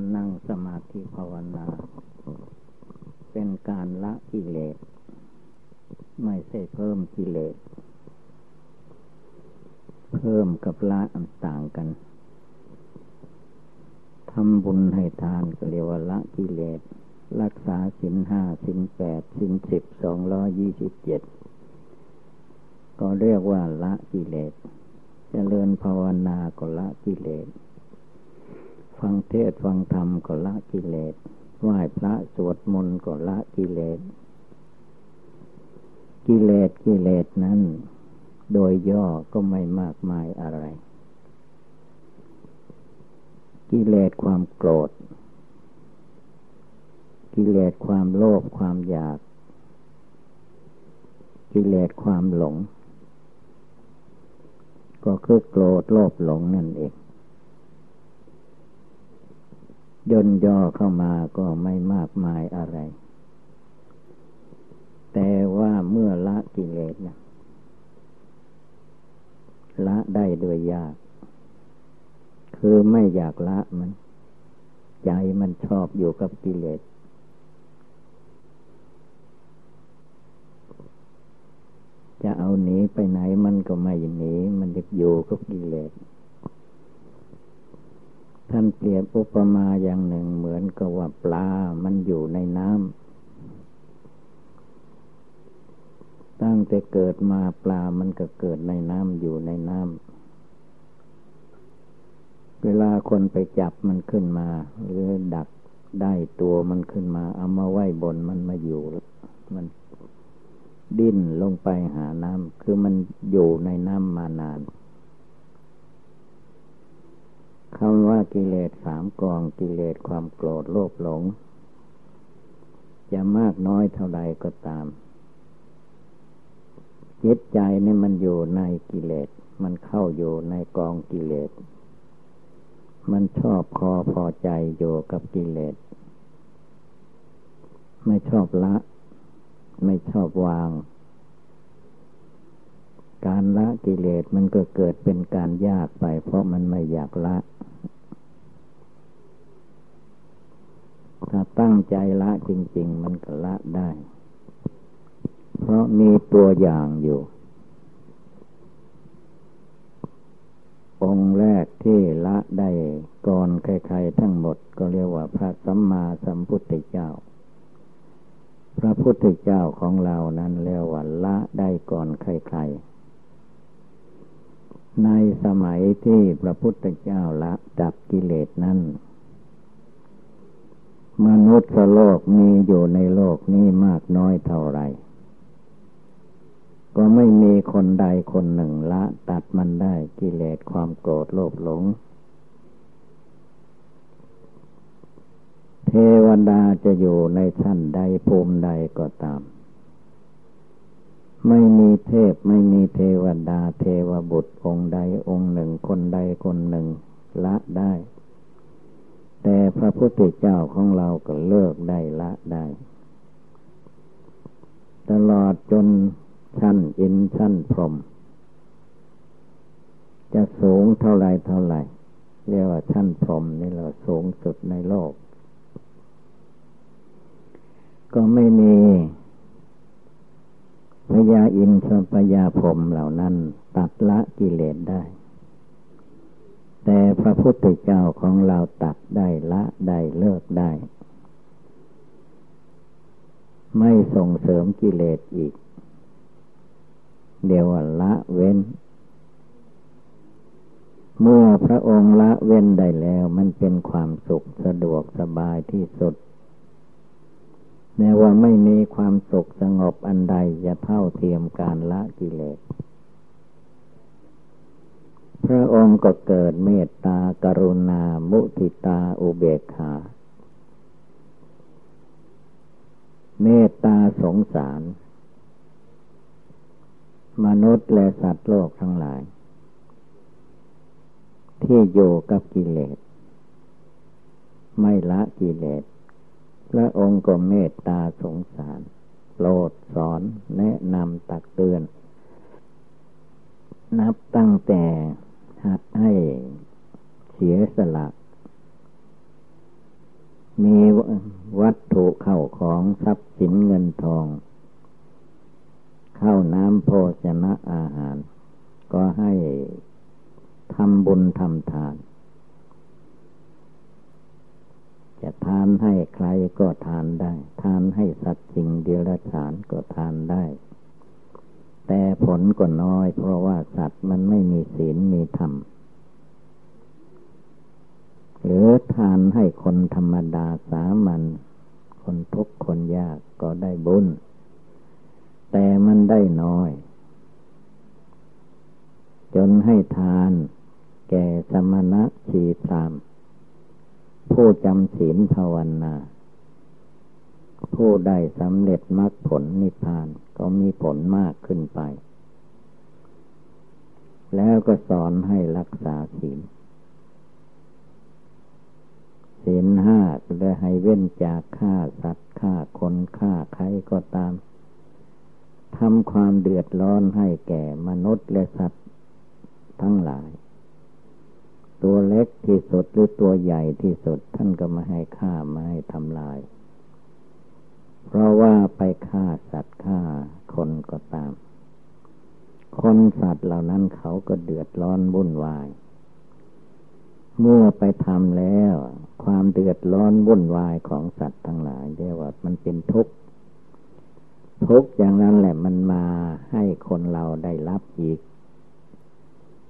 การนั่งสมาธิภาวนา เป็นการละกิเลส ไม่ใช่เพิ่มกิเลส เพิ่มกับละอันต่างกันทำบุญให้ทานก็เรียกว่าละกิเลส รักษาสินห้าสินแปดสินสิบสองร้อยี่สิบเจ็ดก็เรียกว่าละกิเลสเจริญภาวนาก็ละกิเลส ฟังเทศฟังธรรมก็ละกิเลสไหว้พระสวดมนต์ก็ละกิเลส กิเลสกิเลสนั้น โดยย่อก็ไม่มากมายอะไร กิเลสความโกรธ กิเลสความโลภความอยาก กิเลสความหลง ก็คือโกรธโลภหลงนั่นเอง ย่นย่อเข้ามาก็ไม่มากมายอะไร แต่ว่าเมื่อละกิเลสนะละได้โดยยาก คือไม่อยากละมัน ใจมันชอบอยู่กับกิเลส จะเอาหนีไปไหนมันก็ไม่หนี มันจะอยู่กับกิเลส ท่านเปรียบอุปมาอย่างหนึ่งเหมือนกับว่าปลา มันอยู่ในน้ำ ตั้งแต่เกิดมาปลา มันก็เกิดในน้ำอยู่ในน้ำ เวลาคนไปจับมันขึ้นมา หรือดักได้ตัวมันขึ้นมา เอามาไว้บนมันมาอยู่ มันดิ้นลงไปหาน้ำ คือมันอยู่ในน้ำมานาน คำว่ากิเลสสามกองกิเลสความโกรธโลภหลง จะมากน้อยเท่าใดก็ตาม จิตใจนี่มันอยู่ในกิเลส มันเข้าอยู่ในกองกิเลส มันชอบคอพอใจอยู่กับกิเลส ไม่ชอบละ ไม่ชอบวาง การละกิเลสมันก็เกิดเป็นการยากไป เพราะมันไม่อยากละ ถ้าตั้งใจละจริง ๆ มันก็ละได้ เพราะมีตัวอย่างอยู่ องค์แรกที่ละได้ก่อนใครๆทั้งหมดก็เรียกว่าพระสัมมาสัมพุทธเจ้า พระพุทธเจ้าของเรานั้นเรียกว่าละได้ก่อนใครๆในสมัยที่พระพุทธเจ้าละดับกิเลสนั้น มนุษย์โลกมีอยู่ในโลกนี้มากน้อยเท่าไร ก็ไม่มีคนใดคนหนึ่งละตัดมันได้กิเลสความโกรธโลภหลง เทวดาจะอยู่ในชั้นใดภูมิใดก็ตาม ไม่มีเทพไม่มีเทวดาเทวบุตรองค์ใดองค์หนึ่งคนใดคนหนึ่งละได้ แต่พระพุทธเจ้าของเราก็เลิกได้ละได้ ตลอดจนชั้นอินชั้นพรม จะสูงเท่าไรเท่าไรเรียกว่าชั้นพรมนี่เราสูงสุดในโลก ก็ไม่มีพญาอินทร์พญาพรมเหล่านั้น ตัดละกิเลสได้ แต่พระพุทธเจ้าของเราตัดได้ละได้เลิกได้ ไม่ส่งเสริมกิเลสอีก เดี๋ยวละเว้น เมื่อพระองค์ละเว้นได้แล้วมันเป็นความสุขสะดวกสบายที่สุด แม้ว่าไม่มีความสุขสงบอันใดจะเท่าเทียมการละกิเลส ระองค์ก็เกิดเมตตากรุณา มุทิตาอุเบกขา เมตตาสงสาร มนุษย์และสัตว์โลกทั้งหลาย ที่อยู่กับกิเลส ไม่ละกิเลส พระองค์ก็เมตตาสงสารโปรดสอนแนะนำตักเตือนนับตั้งแต่ หัดให้เสียสละ มีวัตถุเข้าของทรัพย์สินเงินทอง เข้าน้ำโภชนะอาหาร ก็ให้ทำบุญทำทาน จะทานให้ใครก็ทานได้ ทานให้สัตว์สิ่งเดรัจฉานก็ทานได้ แต่ผลก็น้อย เพราะว่าสัตว์มันไม่มีศีลมีธรรม หรือทานให้คนธรรมดาสามัญคนทุกคนยากก็ได้บุญ แต่มันได้น้อย จนให้ทานแก่สมณะชีพรามผู้จำศีลภาวนา ผู้ได้สำเร็จมรรคผลนิพพานก็มีผลมากขึ้นไป แล้วก็สอนให้รักษาศีลศีลห้าเลยให้เว้นจากฆ่าสัตว์ฆ่าคนฆ่าใครก็ตามทำความเดือดร้อนให้แก่มนุษย์และสัตว์ทั้งหลาย ตัวเล็กที่สุดหรือตัวใหญ่ที่สุดท่านก็มาให้ฆ่ามาให้ทำลาย เพราะว่าไปฆ่าสัตว์ฆ่าคนก็ตาม คนสัตว์เหล่านั้นเขาก็เดือดร้อนวุ่นวาย เมื่อไปทำแล้ว ความเดือดร้อนวุ่นวายของสัตว์ทั้งหลายเรียกว่ามันเป็นทุกข์ทุกข์อย่างนั้นแหละมันมาให้คนเราได้รับอีก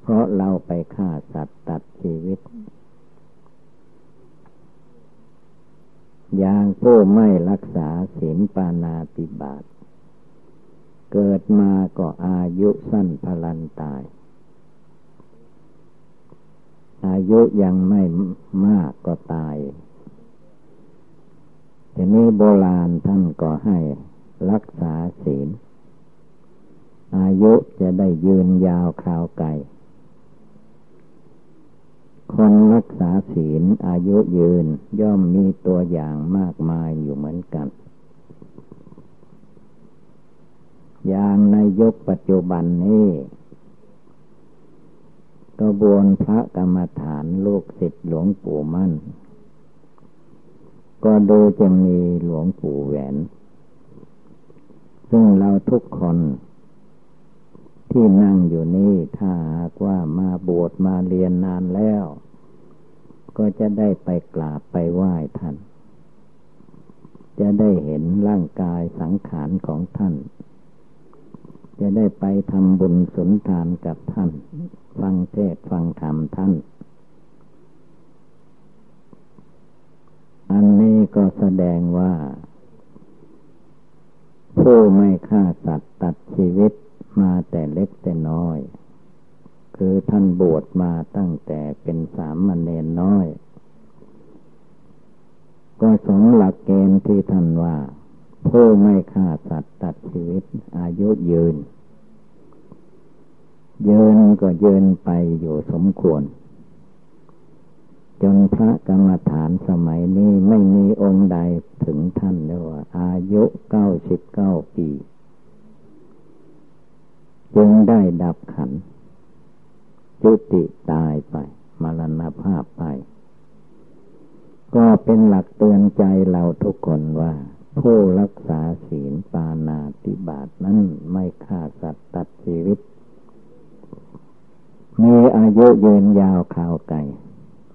เพราะเราไปฆ่าสัตว์ตัดชีวิต อย่างผู้ไม่รักษาศีลปานาติบาตเกิดมาก็อายุสั้นพลันตาย อายุยังไม่มากก็ตายทีนี้โบราณท่านก็ให้รักษาศีล อายุจะได้ยืนยาวคราวไกล คนรักษาศีลอายุยืนย่อมมีตัวอย่างมากมายอยู่เหมือนกัน อย่างในยุคปัจจุบันนี้กระบวนพระกรรมฐานลูกศิษย์หลวงปู่มั่น ก็ดูจะมีหลวงปู่แหวน ซึ่งเราทุกคน ที่นั่งอยู่นี่ถ้าหากว่ามาบวชมาเรียนนานแล้ว ก็จะได้ไปกราบไปไหว้ท่าน จะได้เห็นร่างกายสังขารของท่าน จะได้ไปทำบุญสุนทานกับท่าน ฟังเทศฟังธรรมท่าน อันนี้ก็แสดงว่า ผู้ไม่ฆ่าสัตว์ตัดชีวิต มาแต่เล็กแต่น้อย คือท่านบวชมาตั้งแต่เป็นสามมเณรน้อย ก็สงหลักเกณฑ์ที่ท่านว่า ผู้ไม่ฆ่าสัตว์ตัดชีวิตอายุยืน ยืนก็ยืนไปอยู่สมควร จนพระกรรมฐานสมัยนี้ไม่มีองค์ใดถึงท่านเลยว่า อายุเก้าสิบเก้าปี จึงได้ดับขันจุติตายไป มรณภาพไป ก็เป็นหลักเตือนใจเราทุกคนว่า ผู้รักษาศีลปานาติบาตนั้นไม่ฆ่าสัตว์ตัดชีวิต มีอายุยืนยาวข่าวไก่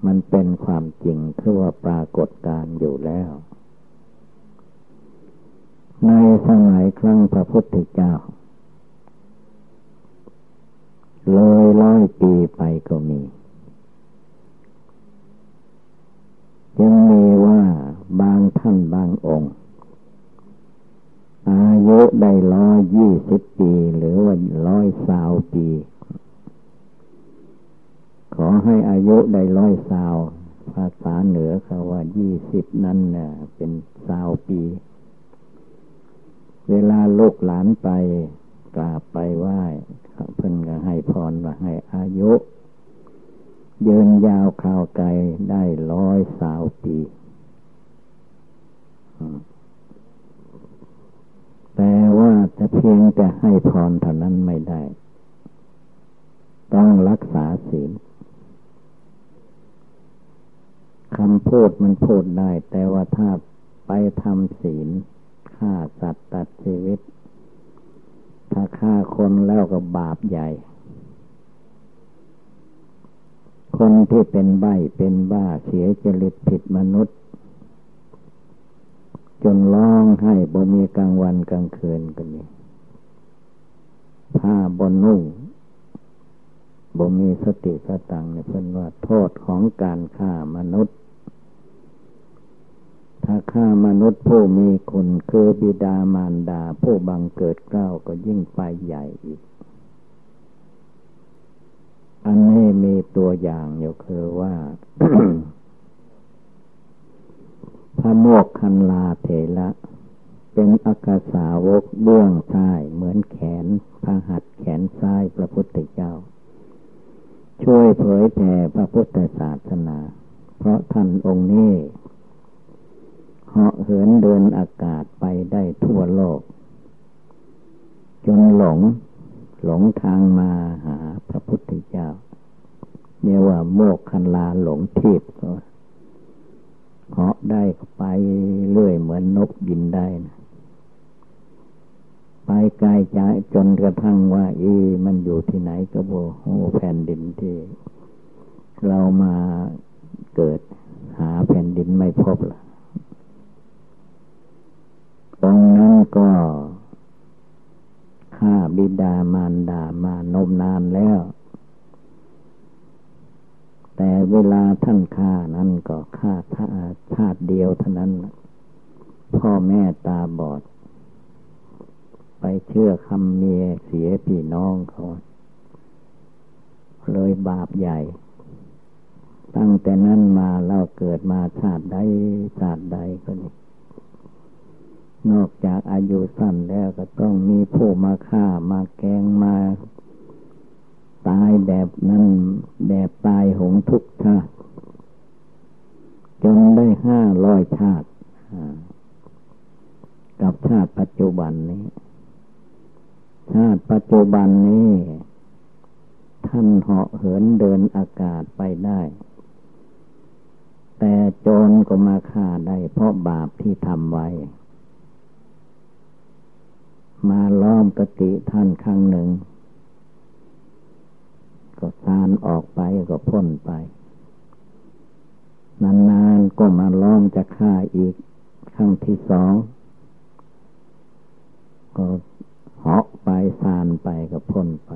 มันเป็นความจริงคือว่าปรากฏการอยู่แล้ว ในสมัยครั้งพระพุทธเจ้า เลย ร้อยปีไปก็มี ยังมีว่าบางท่านบางองค์ อายุได้ร้อยยี่สิบปี หรือว่าร้อยสาวปี ขอให้อายุได้ร้อยสาว ภาษาเหนือเขาว่ายี่สิบนั่นเน่ะเป็นสาวปี เวลาลูกหลานไป กราบไปไหว้เพิ่นก็ให้พรว่าให้อายุ เยินยาวข่าวไกลได้ร้อยสาวปีแต่ว่าจะเพียงแต่ให้พรเท่านั้นไม่ได้ ต้องรักษาศีลคำพูดมันพูดได้ แต่ว่าถ้าไปทำศีลฆ่าสัตว์ตัดชีวิต ถ้าฆ่าคนแล้วก็บาปใหญ่ คนที่เป็นใบเป็นบ้าเสียจริตผิดมนุษย์ จนร้องให้บ่มีกลางวันกลางคืนก็มีผ้าบนนุ่งบ่มีสติสตังเนี่ยเพิ่นว่าโทษของการฆ่ามนุษย์ ถ้าฆ่ามนุษย์ผู้มีคุณคือบิดามารดา ผู้บังเกิดเกล้าก็ยิ่งไปใหญ่อีก อันนี้มีตัวอย่างอยู่คือว่า พระโมกคันลาเถระเป็นอากาสาวกเบื้องซ้ายเหมือนแขนพระหัตแขนซ้ายพระพุทธเจ้า ช่วยเผยแผ่พระพุทธศาสนา เพราะท่านองค์นี้ เหาะเหินเดินอากาศไปได้ทั่วโลก จนหลง หลงทางมาหาพระพุทธเจ้าเรียกว่าโมกคันลาหลงทิพย์ก็เหาะได้ไปเรื่อยเหมือนนกบินได้นะไปไกลใจจนกระทั่งว่าเอ มันอยู่ที่ไหนก็โบโหแผ่นดินที่เรามาเกิดหาแผ่นดินไม่พบละ ตรงนั้นก็ฆ่าบิดามารดามานมนานแล้ว แต่เวลาท่านฆ่านั้นก็ฆ่าชาติเดียวเท่านั้น พ่อแม่ตาบอด ไปเชื่อคำเมียเสียพี่น้องเขาเลยบาปใหญ่ ตั้งแต่นั้นมาเราเกิดมาชาติใดชาติใดก็นี่ นอกจากอายุสั้นแล้วก็ต้องมีผู้มาฆ่ามาแกงมา ตายแบบนั้นแบบตายหงทุกชาติ จนได้ห้าร้อยชาติ กับชาติปัจจุบันนี้ ชาติปัจจุบันนี้ ท่านเหาะเหินเดินอากาศไปได้แต่โจรก็มาฆ่าได้เพราะบาปที่ทำไว้ มาล้อมกติท่านครั้งหนึ่ง ก็ซานออกไปก็พ้นไป นานๆก็มาล้อมจะฆ่าอีกครั้งที่สอง ก็เหาะไปซานไปก็พ้นไป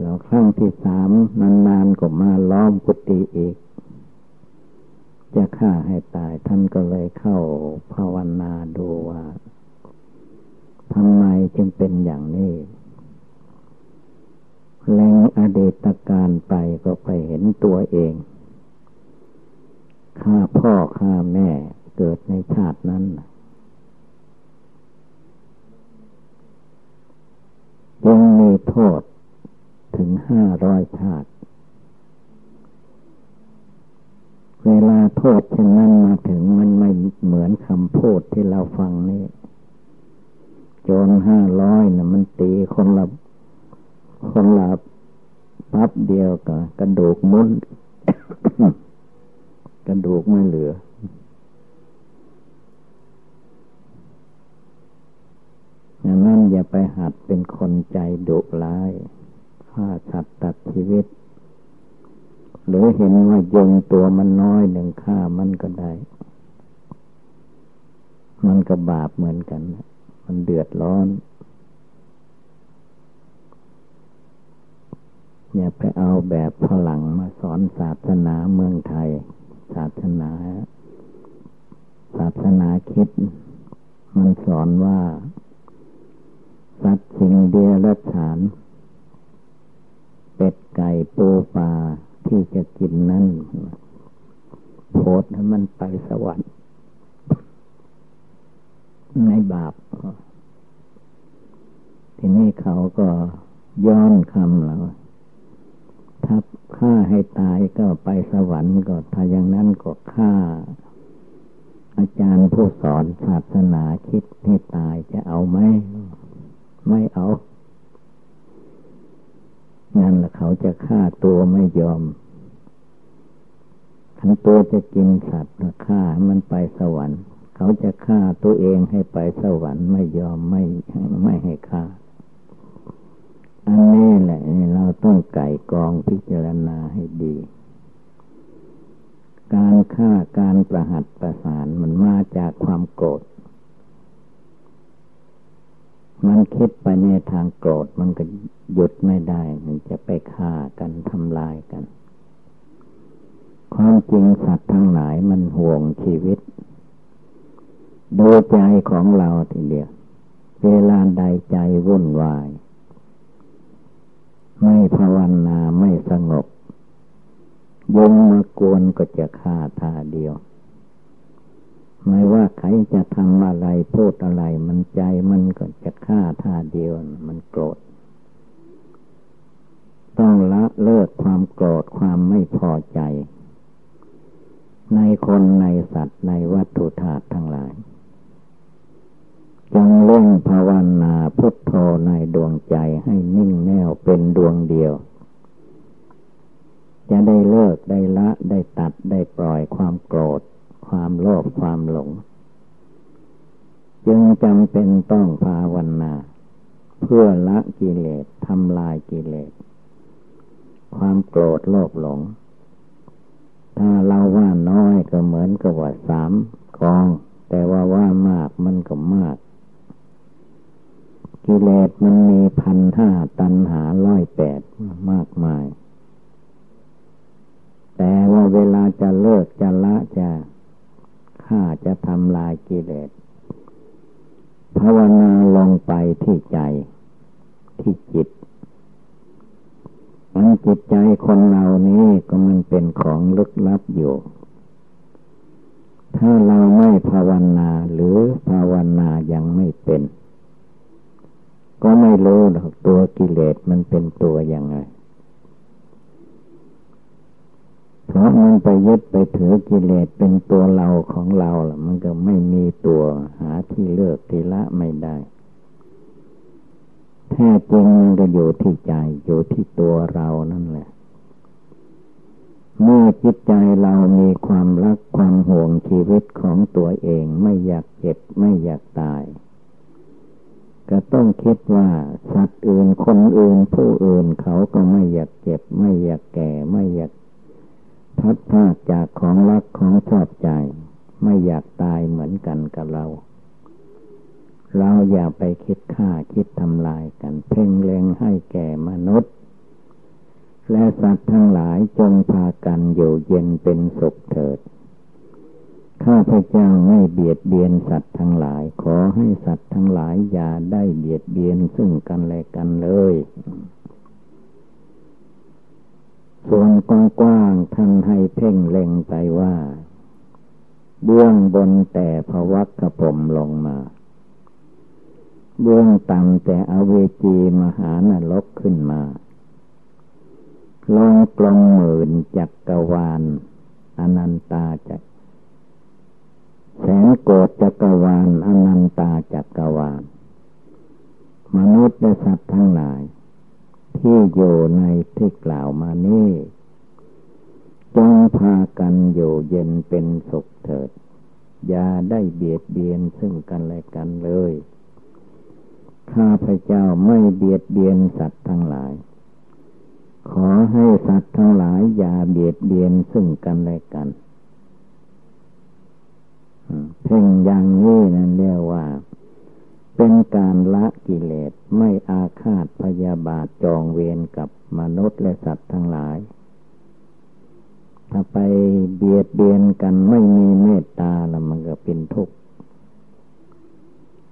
แล้วครั้งที่สามนานๆก็มาล้อมกุฏิอีก จะฆ่าให้ตาย ท่านก็เลยเข้าภาวนาดูว่าทำไมจึงเป็นอย่างนี้แรงอดีตการไปก็ไปเห็นตัวเองฆ่าพ่อฆ่าแม่เกิดในชาตินั้น จึงมีโทษถึงห้าร้อยชาติ เวลาโทษเช่นนั้นมาถึงมันไม่เหมือนคำพูดที่เราฟังนี่จรห้าร้อยนะมันตีคนละคนละปั๊บเดียวกับกระดูกมุนกระดูกไม่เหลือ อย่างนั้นอย่าไปหัดเป็นคนใจดุร้ายฆ่าสัตว์ตัดชีวิต หรือเห็นว่ายุงตัวมันน้อยหนึ่งฆ่ามันก็ได้ มันก็บาปเหมือนกัน มันเดือดร้อน อย่าไปเอาแบบฝรั่งมาสอนศาสนาเมืองไทย ศาสนา ศาสนาคิด มันสอนว่าสัตว์สิ่งเดียรฉาน เป็ดไก่ปูปลา ที่จะกินนั้นโพดให้มันไปสวรรค์ในบาปทีนี้เขาก็ย้อนคำแล้วถ้าฆ่าให้ตายก็ไปสวรรค์ก็ถ้าอย่างนั้นก็ฆ่า อาจารย์ผู้สอนศาสนาคิดให้ตายจะเอาไหมไม่เอา นั่นแหละเขาจะฆ่าตัวไม่ยอมขันตัวจะกินสัตว์ฆ่ามันไปสวรรค์ เขาจะฆ่าตัวเองให้ไปสวรรค์ไม่ยอมไม่ไม่ให้ฆ่า อันนี้แหละเราต้องไก่กองพิจารณาให้ดี การฆ่าการประหัตประสานมันมาจากความโกรธ มันคิดไปในทางโกรธมันก็หยุดไม่ได้ มันจะไปฆ่ากันทำลายกัน ความจริงสัตว์ทั้งหลายมันห่วงชีวิต โดูใจของเราทีเดียว เวลาใดใจวุ่นวาย ไม่ภาวนาไม่สงบยุงมากวนก็จะฆ่าท่าเดียว ไม่ว่าใครจะทำอะไรพูดอะไร มันใจมันก็จะฆ่าท่าเดียวมันโกรธ ต้องละเลิกความโกรธความไม่พอใจ ในคนในสัตว์ในวัตถุธาตุทั้งหลายจงเล่งภาวนาพุทโธในดวงใจให้นิ่งแน่วเป็นดวงเดียว จะได้เลิกได้ละได้ตัดได้ปล่อยความโกรธ ความโลภความหลง จึงจำเป็นต้องภาวนา เพื่อละกิเลสทำลายกิเลส ความโกรธโลภหลง ถ้าเราว่าน้อยก็เหมือนกับว่าสามกอง แต่ว่าว่ามากมันก็มาก กิเลสมันมีพันห้าตันหาร้อยแปดมากมายแต่ว่าเวลาจะเลิกจะละจะ ฆ่าจะทำลายกิเลสภาวนาลงไปที่ใจที่จิต มันจิตใจคนเรานี้ก็มันเป็นของลึกลับอยู่ ถ้าเราไม่ภาวนาหรือภาวนายังไม่เป็น ก็ไม่รู้หรอกตัวกิเลสมันเป็นตัวยังไง เพราะมันไปยึดไปถือกิเลสเป็นตัวเราของเราล่ะ มันก็ไม่มีตัวหาที่เลือกที่ละไม่ได้แท้จริงมันก็อยู่ที่ใจอยู่ที่ตัวเรานั่นแหละ เมื่อจิตใจเรามีความรักความห่วงชีวิตของตัวเองไม่อยากเจ็บไม่อยากตาย ก็ต้องคิดว่าสัตว์อื่นคนอื่นผู้อื่นเขาก็ไม่อยากเจ็บ ไม่อยากแก่ ไม่อยาก พัดพาจากของรักของชอบใจ ไม่อยากตายเหมือนกันกับเรา เราอย่าไปคิดฆ่าคิดทำลายกัน เพ่งเล็งให้แก่มนุษย์ และสัตว์ทั้งหลายจงพากันอยู่เย็นเป็นสุขเถิดข้าพเจ้าไม่เบียดเบียนสัตว์ทั้งหลาย ขอให้สัตว์ทั้งหลายอย่าได้เบียดเบียนซึ่งกันและกันเลย ส่วนกว้างๆท่านให้เพ่งเล็งไปว่า เบื้องบนแต่พวักกระผมลงมา เบื้องต่ำแต่อเวจีมหานรกขึ้นมา ลงกลมหมื่นจักกรวาล อนันตาจักแสนโกดจักรวาลอนันตาจักรวาล มนุษย์และสัตว์ทั้งหลาย ที่อยู่ในที่กล่าวมานี้จงพากันอยู่เย็นเป็นสุขเถิด อย่าได้เบียดเบียนซึ่งกันและกันเลย ข้าพเจ้าไม่เบียดเบียนสัตว์ทั้งหลาย ขอให้สัตว์ทั้งหลายอย่าเบียดเบียนซึ่งกันและกันเพ่งอย่างนี้นั่นเรียกว่า เป็นการละกิเลสไม่อาฆาตพยาบาทจองเวรกับมนุษย์และสัตว์ทั้งหลาย ถ้าไปเบียดเบียนกันไม่มีเมตตาล้วมันก็เป็นทุกข์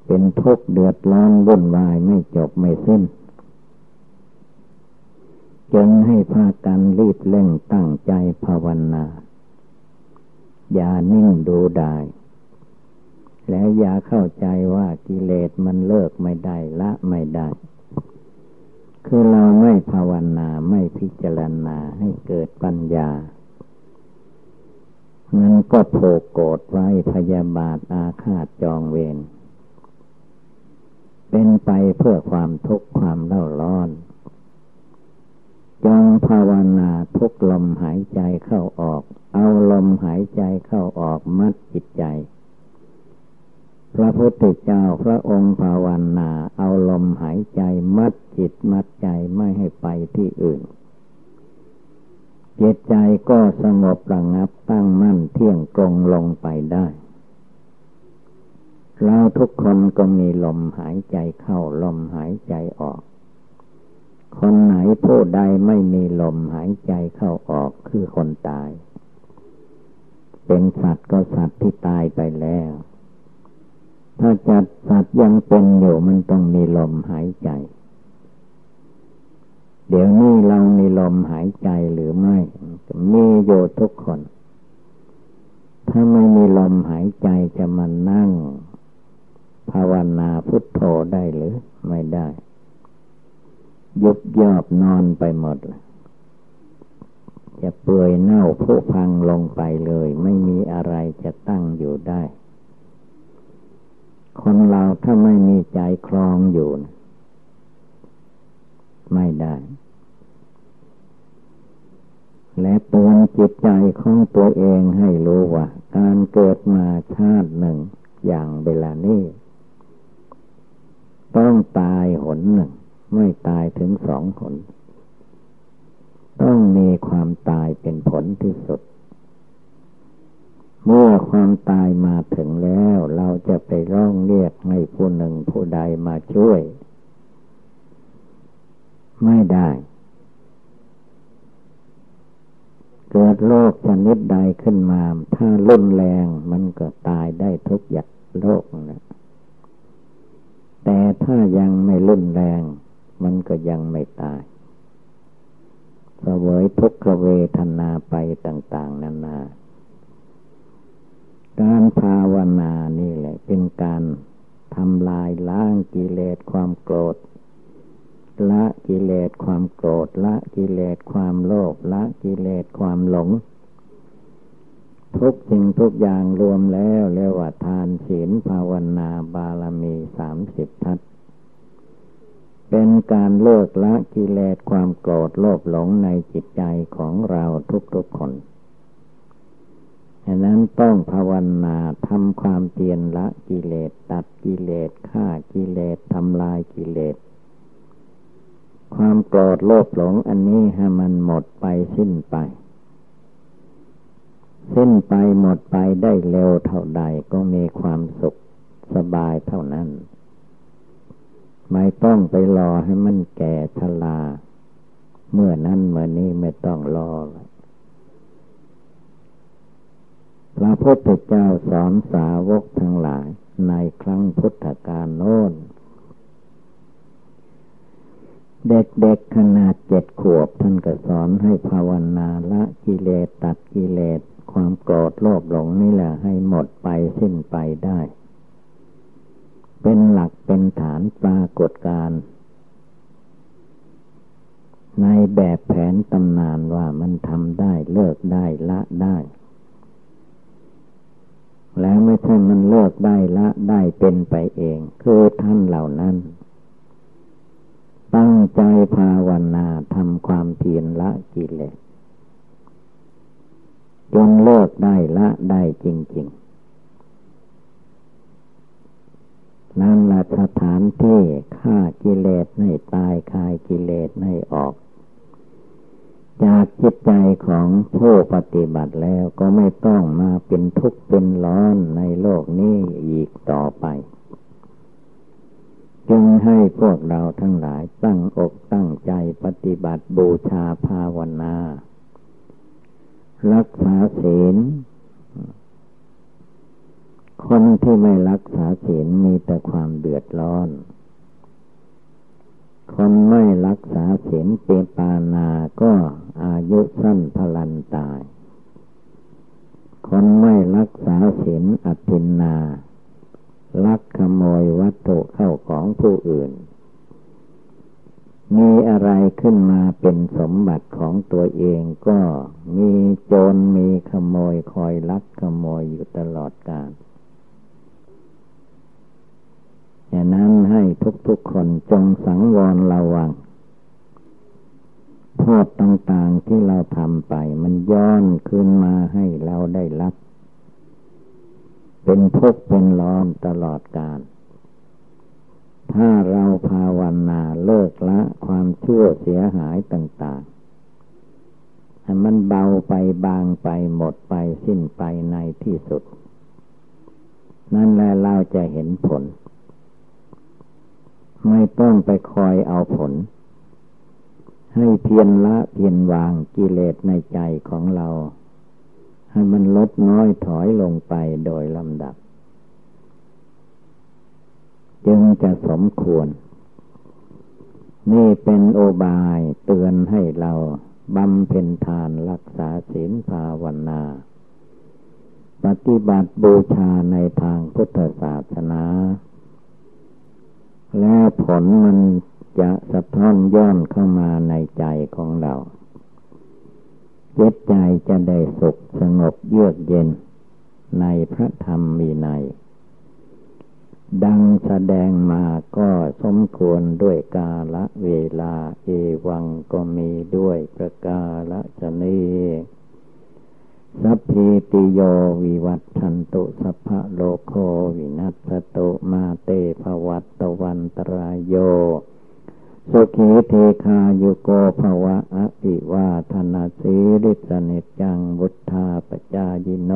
เป็นทุกข์เดือดร้อนวุ่นวายไม่จบไม่สิ้น จึงให้พากันรีบเร่งตั้งใจภาวนา อย่านิ่งดูได้ และอย่าเข้าใจว่ากิเลสมันเลิกไม่ได้ละไม่ได้ คือเราไม่ภาวนาไม่พิจารณาให้เกิดปัญญานั้นก็โผโกรธไว้พยาบาทอาฆาตจองเวร เป็นไปเพื่อความทุกข์ความเล่าร้อนจงภาวนาทุกลมหายใจเข้าออก เอาลมหายใจเข้าออกมัดจิตใจ พระพุทธเจ้าพระองค์ภาวนา เอาลมหายใจมัดจิตมัดใจไม่ให้ไปที่อื่น จิตใจก็สงบระงับตั้งมั่นเที่ยงตรงลงไปได้ เราทุกคนก็มีลมหายใจเข้าลมหายใจออก คนไหนผู้ใดไม่มีลมหายใจเข้าออกคือคนตาย เป็นสัตว์ก็สัตว์ที่ตายไปแล้ว ถ้าจัดสัตว์ยังเป็นอยู่มันต้องมีลมหายใจ เดี๋ยวนี้เรามีลมหายใจหรือไม่มีอยู่ทุกคน ถ้าไม่มีลมหายใจจะมานั่ง ภาวนาพุทโธได้หรือไม่ได้ยุบยอบนอนไปหมดเลยจะเปื่อยเน่าผุพังลงไปเลย ไม่มีอะไรจะตั้งอยู่ได้ คนเราถ้าไม่มีใจคลองอยู่นะไม่ได้ และเตือนจิตใจของตัวเองให้รู้ว่า การเกิดมาชาติหนึ่ง อย่างเวลานี้ ต้องตายหนหนึ่ง ไม่ตายถึงสองหน ต้องมีความตายเป็นผลที่สุด เมื่อความตายมาถึงแล้ว เราจะไปร้องเรียกให้ผู้หนึ่งผู้ใดมาช่วย ไม่ได้ เกิดโรคชนิดใดขึ้นมา ถ้ารุนแรงมันก็ตายได้ทุกอย่างโรคนะแต่ถ้ายังไม่รุนแรง มันก็ยังไม่ตายเสวยทุกขเวทนาไปต่าง ๆนานา การภาวนานี่แหละ เป็นการทำลายล้างกิเลสความโกรธ ละกิเลสความโกรธ ละกิเลสความโลภละกิเลสความหลง ทุกสิ่งทุกอย่างรวมแล้วเรียกว่าทานศีลภาวนาบารมีสามสิบทัศเป็นการเลิกละกิเลสความโกรธโลภหลงในจิตใจของเราทุกๆคนฉะนั้น ต้องภาวนาทำความเพียรละกิเลสตัดกิเลสฆ่ากิเลสทำลายกิเลส ความโกรธโลภหลงอันนี้ให้มันหมดไปสิ้นไปสิ้นไปหมดไปได้เร็วเท่าใดก็มีความสุขสบายเท่านั้น ไม่ต้องไปรอให้มันแก่ชราเมื่อนั้นเมื่อนี้ไม่ต้องรอ พระพุทธเจ้าสอนสาวกทั้งหลายในครั้งพุทธกาลโน้น เด็กๆขนาดเจ็ดขวบท่านก็สอนให้ภาวนาละกิเลสตัดกิเลสความโกรธโลภหลงนี่แหละให้หมดไปสิ้นไปได้ เป็นหลักเป็นฐานปรากฏการในแบบแผนตำนานว่ามันทำได้เลิกได้ละได้ แล้วไม่ใช่มันเลิกได้ละได้เป็นไปเอง คือท่านเหล่านั้น ตั้งใจภาวนาทำความเพียรละกิเลสจนเลิกได้ละได้จริง ๆ นั่นละสถานที่ฆ่ากิเลสให้ตายคายกิเลสให้ออก จากจิตใจของผู้ปฏิบัติแล้วก็ไม่ต้องมาเป็นทุกข์เป็นร้อนในโลกนี้อีกต่อไป จึงให้พวกเราทั้งหลายตั้งอกตั้งใจปฏิบัติบูชาภาวนา รักษาศีล คนที่ไม่รักษาศีลมีแต่ความเดือดร้อน คนไม่รักษาศีลเปปานาก็อายุสั้นพลันตาย คนไม่รักษาศีลอธินนา ลักขโมยวัตถุเข้าของผู้อื่น มีอะไรขึ้นมาเป็นสมบัติของตัวเองก็มีโจรมีขโมยคอยลักขโมยอยู่ตลอดกาล ฉะนั้นให้ทุกๆคนจงสังวรระวังโทษต่างๆที่เราทำไป มันย้อนคืนมาให้เราได้รับ เป็นทุกข์เป็นร้อนตลอดกาลถ้าเราภาวนาเลิกละความชั่วเสียหายต่างๆให้มันเบาไปบางไปหมดไปสิ้นไปในที่สุด นั่นแหละเราจะเห็นผล ไม่ต้องไปคอยเอาผล ให้เพียรละเพียรวางกิเลสในใจของเรา ให้มันลดน้อยถอยลงไปโดยลำดับ จึงจะสมควร นี่เป็นโอบายเตือนให้เราบำเพ็ญทานรักษาศีลภาวนา ปฏิบัติบูชาในทางพุทธศาสนา ผลมันจะสะท้อนย้อนเข้ามาในใจของเราเจ็ตใจจะได้สุขสงบเยือกเย็น ในพระธรรมมีใน ดังแสดงมาก็สมควรด้วยกาละเวลา เอวังก็มีด้วยประกาละชนี สัพพิติโยวิวัตชันตุสัพพะโลโควินัสตุมาเตภวัตตวันตรายโยสุขีเทคาโยโกภวะอภิวาธนาสีริสเนจังบุทธาปจายิโน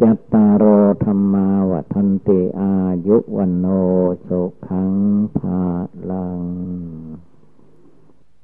จัตตารโอธรรมาวันติอายุวันโนสุขังภาลัง